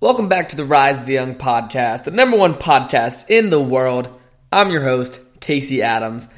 Welcome back to the Rise of the Young podcast, the number one podcast in the world. I'm your host, Casey Adams.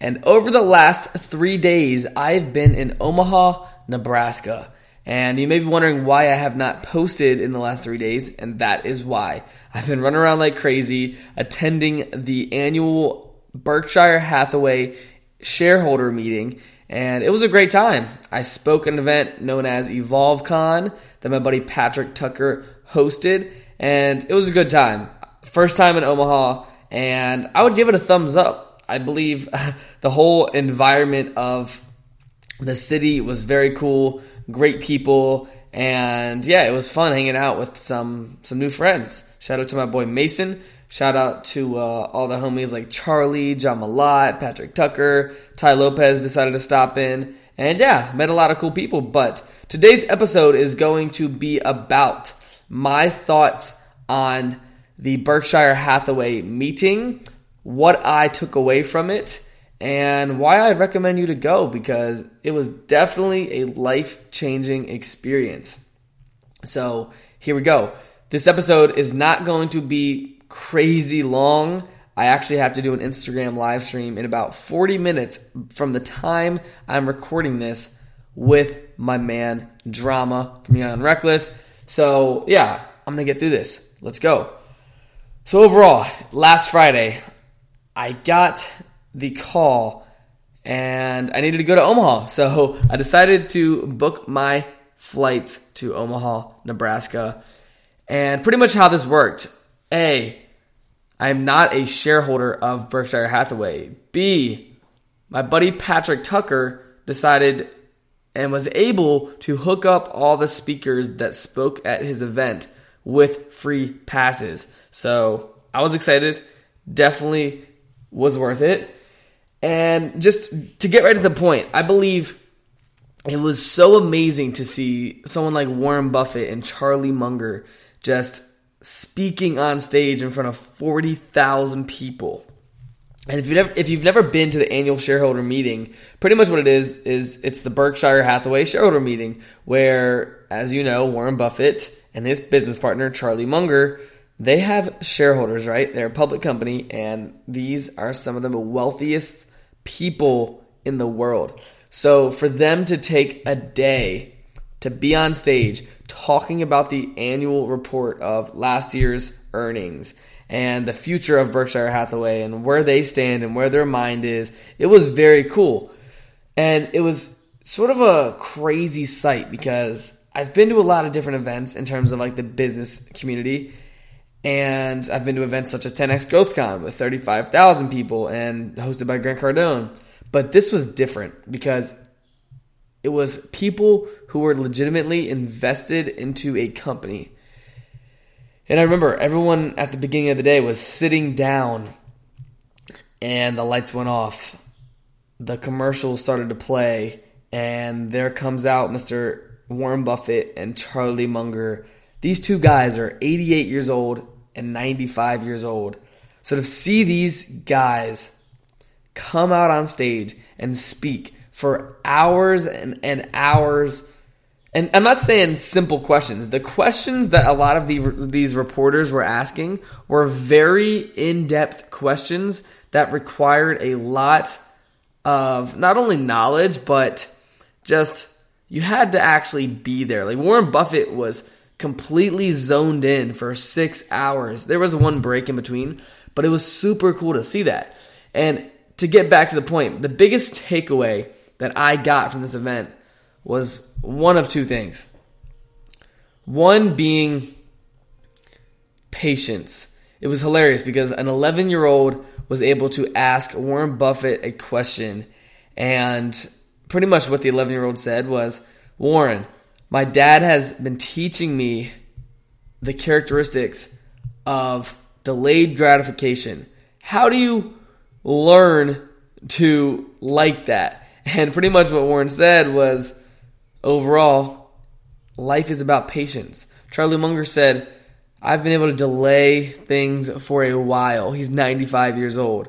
And over the last three days, I've been in Omaha, Nebraska. And you may be wondering why I have not posted in the last three days, and that is why. I've been running around like crazy, attending the annual Berkshire Hathaway shareholder meeting, and it was a great time. I spoke at an event known as EvolveCon that my buddy Patrick Tucker hosted, and it was a good time. First time in Omaha, and I would give it a thumbs up. I believe the whole environment of the city was very cool, great people, and yeah, it was fun hanging out with some some new friends. Shout out to my boy Mason. Shout out to uh, all the homies like Charlie, John Malott, Patrick Tucker, Tai Lopez decided to stop in, and yeah, met a lot of cool people. But today's episode is going to be about my thoughts on the Berkshire Hathaway meeting, what I took away from it, and why I'd recommend you to go because it was definitely a life changing experience. So here we go. This episode is not going to be crazy long. I actually have to do an Instagram live stream in about 40 minutes from the time I'm recording this with my man Drama from Young and Reckless. So, yeah, I'm going to get through this. Let's go. So, overall, last Friday, I got the call and I needed to go to Omaha. So, I decided to book my flights to Omaha, Nebraska. And pretty much how this worked A, I'm not a shareholder of Berkshire Hathaway. B, my buddy Patrick Tucker decided and was able to hook up all the speakers that spoke at his event with free passes. So I was excited. Definitely was worth it. And just to get right to the point, I believe it was so amazing to see someone like Warren Buffett and Charlie Munger just speaking on stage in front of 40,000 people. And if you've never if you've never been to the annual shareholder meeting, pretty much what it is is it's the Berkshire Hathaway shareholder meeting where as you know, Warren Buffett and his business partner Charlie Munger, they have shareholders, right? They're a public company and these are some of the wealthiest people in the world. So for them to take a day to be on stage talking about the annual report of last year's earnings and the future of Berkshire Hathaway and where they stand and where their mind is. It was very cool. And it was sort of a crazy sight because I've been to a lot of different events in terms of like the business community. And I've been to events such as 10x GrowthCon with 35,000 people and hosted by Grant Cardone. But this was different because it was people who were legitimately invested into a company. And I remember everyone at the beginning of the day was sitting down and the lights went off. The commercials started to play, and there comes out Mr. Warren Buffett and Charlie Munger. These two guys are 88 years old and 95 years old. So to see these guys come out on stage and speak for hours and, and hours. And I'm not saying simple questions. The questions that a lot of the, these reporters were asking were very in depth questions that required a lot of not only knowledge, but just you had to actually be there. Like Warren Buffett was completely zoned in for six hours. There was one break in between, but it was super cool to see that. And to get back to the point, the biggest takeaway that I got from this event was one of two things. One being patience. It was hilarious because an 11 year old was able to ask Warren Buffett a question, and pretty much what the 11 year old said was Warren, my dad has been teaching me the characteristics of delayed gratification. How do you learn to like that? And pretty much what Warren said was overall, life is about patience. Charlie Munger said, I've been able to delay things for a while. He's 95 years old.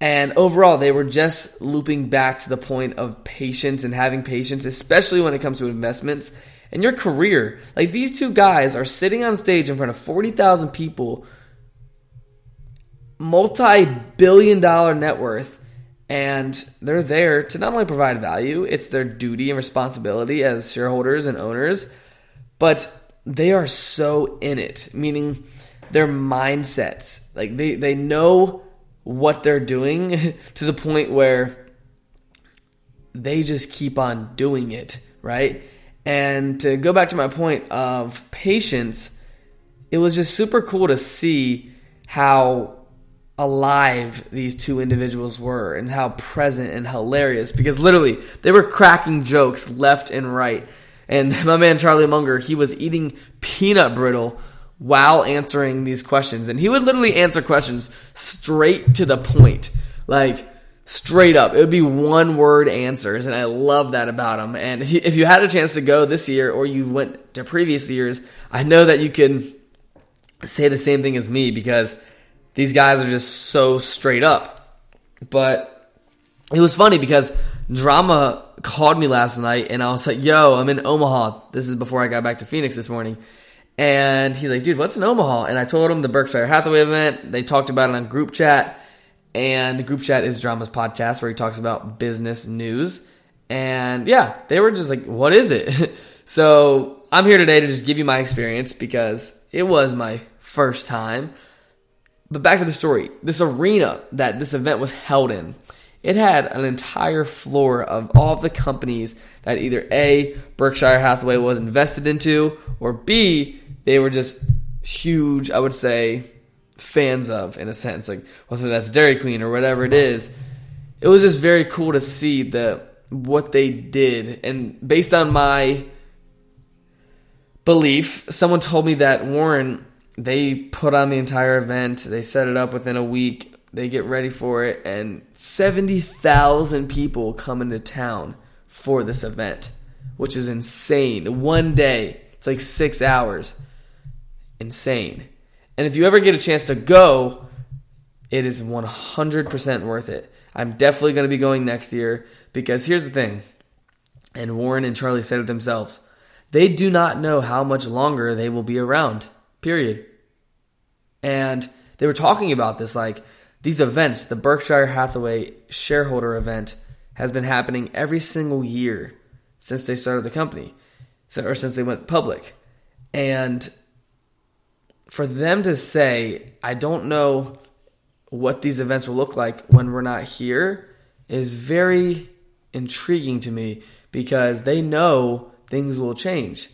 And overall, they were just looping back to the point of patience and having patience, especially when it comes to investments. and your career. Like these two guys are sitting on stage in front of 40,000 people, multi billion dollar net worth, and they're there to not only provide value, it's their duty and responsibility as shareholders and owners, but they are so in it, meaning their mindsets. Like they, they know what they're doing to the point where they just keep on doing it, right? And to go back to my point of patience, it was just super cool to see how alive these two individuals were and how present and hilarious because literally they were cracking jokes left and right. And my man Charlie Munger, he was eating peanut brittle while answering these questions. And he would literally answer questions straight to the point. Like, straight up. It would be one word answers. And I love that about him. And if you, had a chance to go this year or you went to previous years, I know that you can say the same thing as me because these guys are just so straight up. But it was funny because Drama called me last night and I was like, yo, I'm in Omaha. This is before I got back to Phoenix this morning. And he's like, dude, what's in Omaha? And I told him the Berkshire Hathaway event. They talked about it on group chat. And the group chat is Drama's podcast where he talks about business news. And yeah, they were just like, what is it? so I'm here today to just give you my experience because it was my first time. But back to the story. This arena that this event was held in, it had an entire floor of all the companies that either A, Berkshire Hathaway was invested into, or B, they were just huge, I would say, fans of in a sense. Like whether that's Dairy Queen or whatever it is. It was just very cool to see the what they did. And based on my belief, someone told me that Warren they put on the entire event. They set it up within a week. They get ready for it, and 70,000 people come into town for this event, which is insane. One day, it's like six hours. Insane. And if you ever get a chance to go, it is 100% worth it. I'm definitely going to be going next year because here's the thing, and Warren and Charlie said it themselves they do not know how much longer they will be around, period. And they were talking about this like these events, the Berkshire Hathaway shareholder event has been happening every single year since they started the company, so, or since they went public. And for them to say, I don't know what these events will look like when we're not here is very intriguing to me because they know things will change.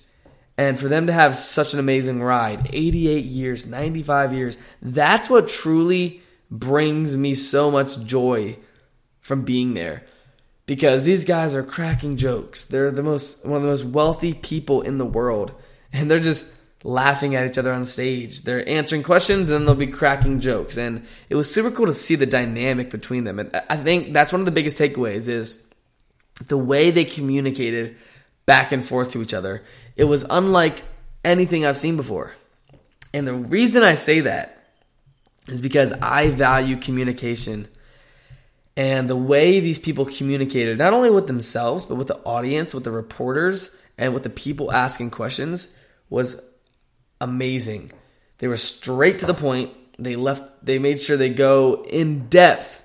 And for them to have such an amazing ride, 88 years, 95 years, that's what truly brings me so much joy from being there. Because these guys are cracking jokes. They're the most one of the most wealthy people in the world. And they're just laughing at each other on stage. They're answering questions and they'll be cracking jokes. And it was super cool to see the dynamic between them. And I think that's one of the biggest takeaways is the way they communicated back and forth to each other. It was unlike anything I've seen before. And the reason I say that is because I value communication and the way these people communicated, not only with themselves, but with the audience, with the reporters, and with the people asking questions, was amazing. They were straight to the point. They left they made sure they go in depth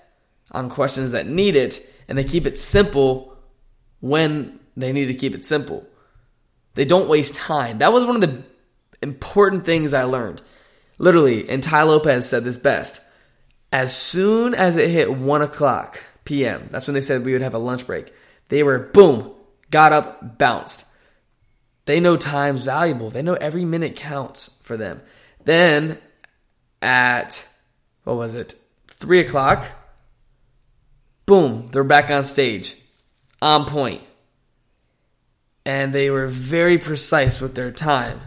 on questions that need it and they keep it simple when they need to keep it simple. They don't waste time. That was one of the important things I learned. Literally, and Tai Lopez said this best. As soon as it hit 1 o'clock p.m., that's when they said we would have a lunch break. They were, boom, got up, bounced. They know time's valuable. They know every minute counts for them. Then at, what was it, 3 o'clock, boom, they're back on stage, on point. And they were very precise with their time.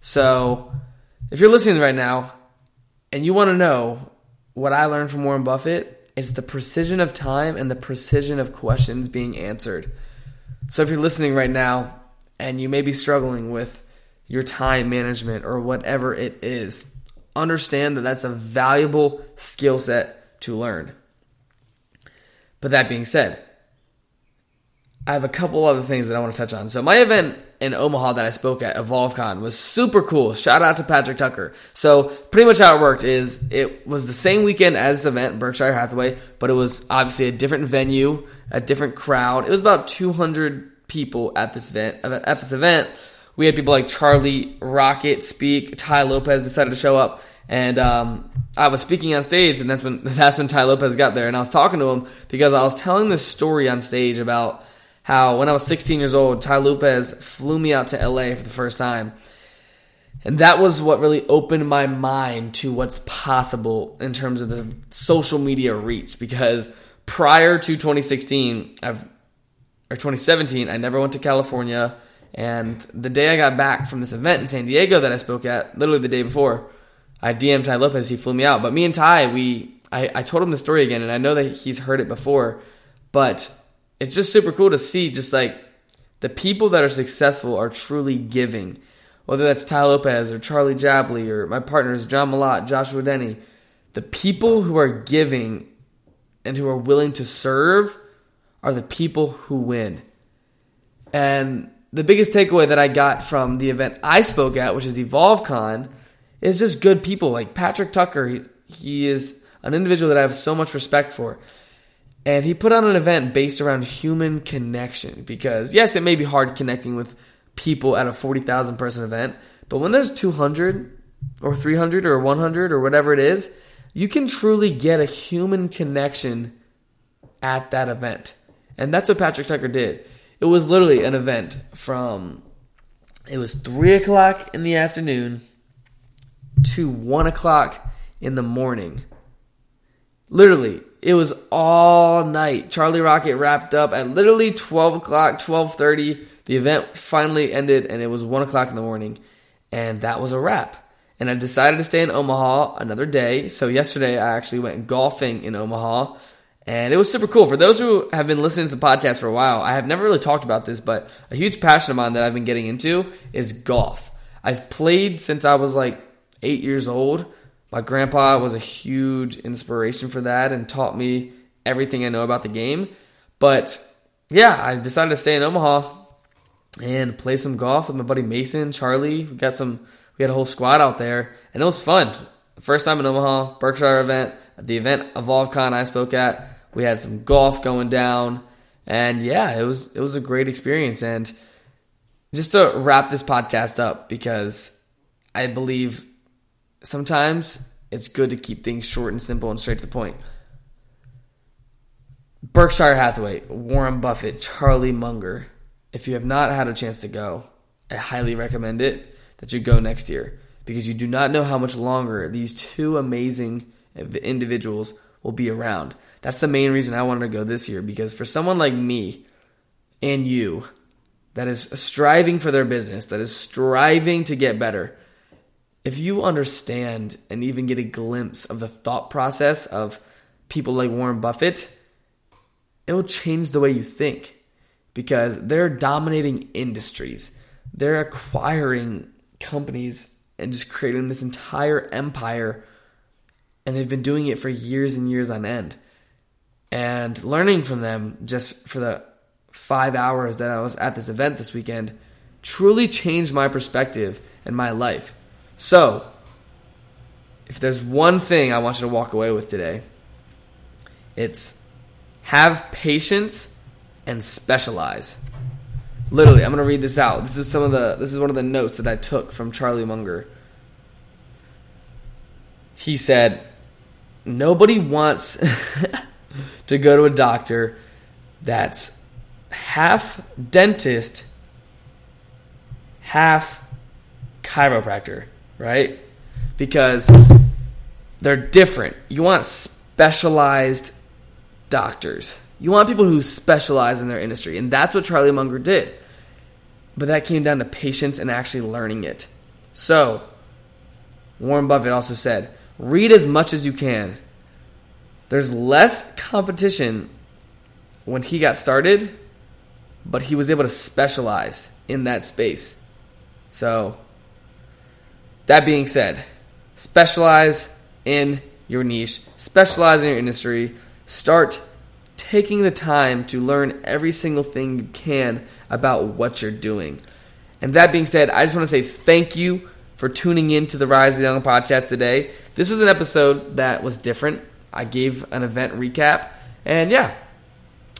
So, if you're listening right now and you want to know what I learned from Warren Buffett, it's the precision of time and the precision of questions being answered. So, if you're listening right now and you may be struggling with your time management or whatever it is, understand that that's a valuable skill set to learn. But that being said, I have a couple other things that I want to touch on. So, my event in Omaha that I spoke at EvolveCon was super cool. Shout out to Patrick Tucker. So pretty much how it worked is it was the same weekend as the event, Berkshire Hathaway, but it was obviously a different venue, a different crowd. It was about 200 people at this event. At this event, we had people like Charlie Rocket speak. Tai Lopez decided to show up, and um, I was speaking on stage, and that's when that's when Tai Lopez got there, and I was talking to him because I was telling this story on stage about how when I was 16 years old, Tai Lopez flew me out to LA for the first time. And that was what really opened my mind to what's possible in terms of the social media reach. Because prior to 2016, I've, or 2017, I never went to California. And the day I got back from this event in San Diego that I spoke at, literally the day before, I DM'd Tai Lopez. He flew me out. But me and Tai, we, I, I told him the story again, and I know that he's heard it before. But it's just super cool to see just like the people that are successful are truly giving. Whether that's Tai Lopez or Charlie Jabaley or my partners John Malott, Joshua Denny, the people who are giving and who are willing to serve are the people who win. And the biggest takeaway that I got from the event I spoke at, which is EvolveCon, is just good people. Like Patrick Tucker, he, he is an individual that I have so much respect for. And he put on an event based around human connection because, yes, it may be hard connecting with people at a 40,000 person event, but when there's 200 or 300 or 100 or whatever it is, you can truly get a human connection at that event. And that's what Patrick Tucker did. It was literally an event from, it was 3 o'clock in the afternoon to 1 o'clock in the morning. Literally, it was all night. Charlie Rocket wrapped up at literally 12 o'clock, 12.30. The event finally ended and it was 1 o'clock in the morning. And that was a wrap. And I decided to stay in Omaha another day. So yesterday I actually went golfing in Omaha. And it was super cool. For those who have been listening to the podcast for a while, I have never really talked about this, but a huge passion of mine that I've been getting into is golf. I've played since I was like eight years old. My grandpa was a huge inspiration for that and taught me everything I know about the game. But yeah, I decided to stay in Omaha and play some golf with my buddy Mason, Charlie. We got some we had a whole squad out there and it was fun. First time in Omaha, Berkshire event. The event EvolveCon I spoke at, we had some golf going down. And yeah, it was it was a great experience. And just to wrap this podcast up, because I believe sometimes it's good to keep things short and simple and straight to the point. Berkshire Hathaway, Warren Buffett, Charlie Munger. If you have not had a chance to go, I highly recommend it that you go next year because you do not know how much longer these two amazing individuals will be around. That's the main reason I wanted to go this year because for someone like me and you that is striving for their business, that is striving to get better, if you understand and even get a glimpse of the thought process of people like Warren Buffett, it will change the way you think because they're dominating industries. They're acquiring companies and just creating this entire empire. And they've been doing it for years and years on end. And learning from them just for the five hours that I was at this event this weekend truly changed my perspective and my life. So, if there's one thing I want you to walk away with today, it's have patience and specialize. Literally, I'm going to read this out. This is some of the this is one of the notes that I took from Charlie Munger. He said, "Nobody wants to go to a doctor that's half dentist, half chiropractor." Right? Because they're different. You want specialized doctors. You want people who specialize in their industry. And that's what Charlie Munger did. But that came down to patience and actually learning it. So, Warren Buffett also said, read as much as you can. There's less competition when he got started, but he was able to specialize in that space. So, that being said, specialize in your niche, specialize in your industry, start taking the time to learn every single thing you can about what you're doing. And that being said, I just want to say thank you for tuning in to the Rise of the Young podcast today. This was an episode that was different. I gave an event recap, and yeah,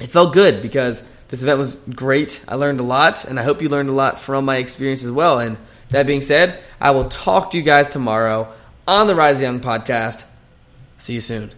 it felt good because this event was great. I learned a lot, and I hope you learned a lot from my experience as well. And that being said, I will talk to you guys tomorrow on the Rise Young podcast. See you soon.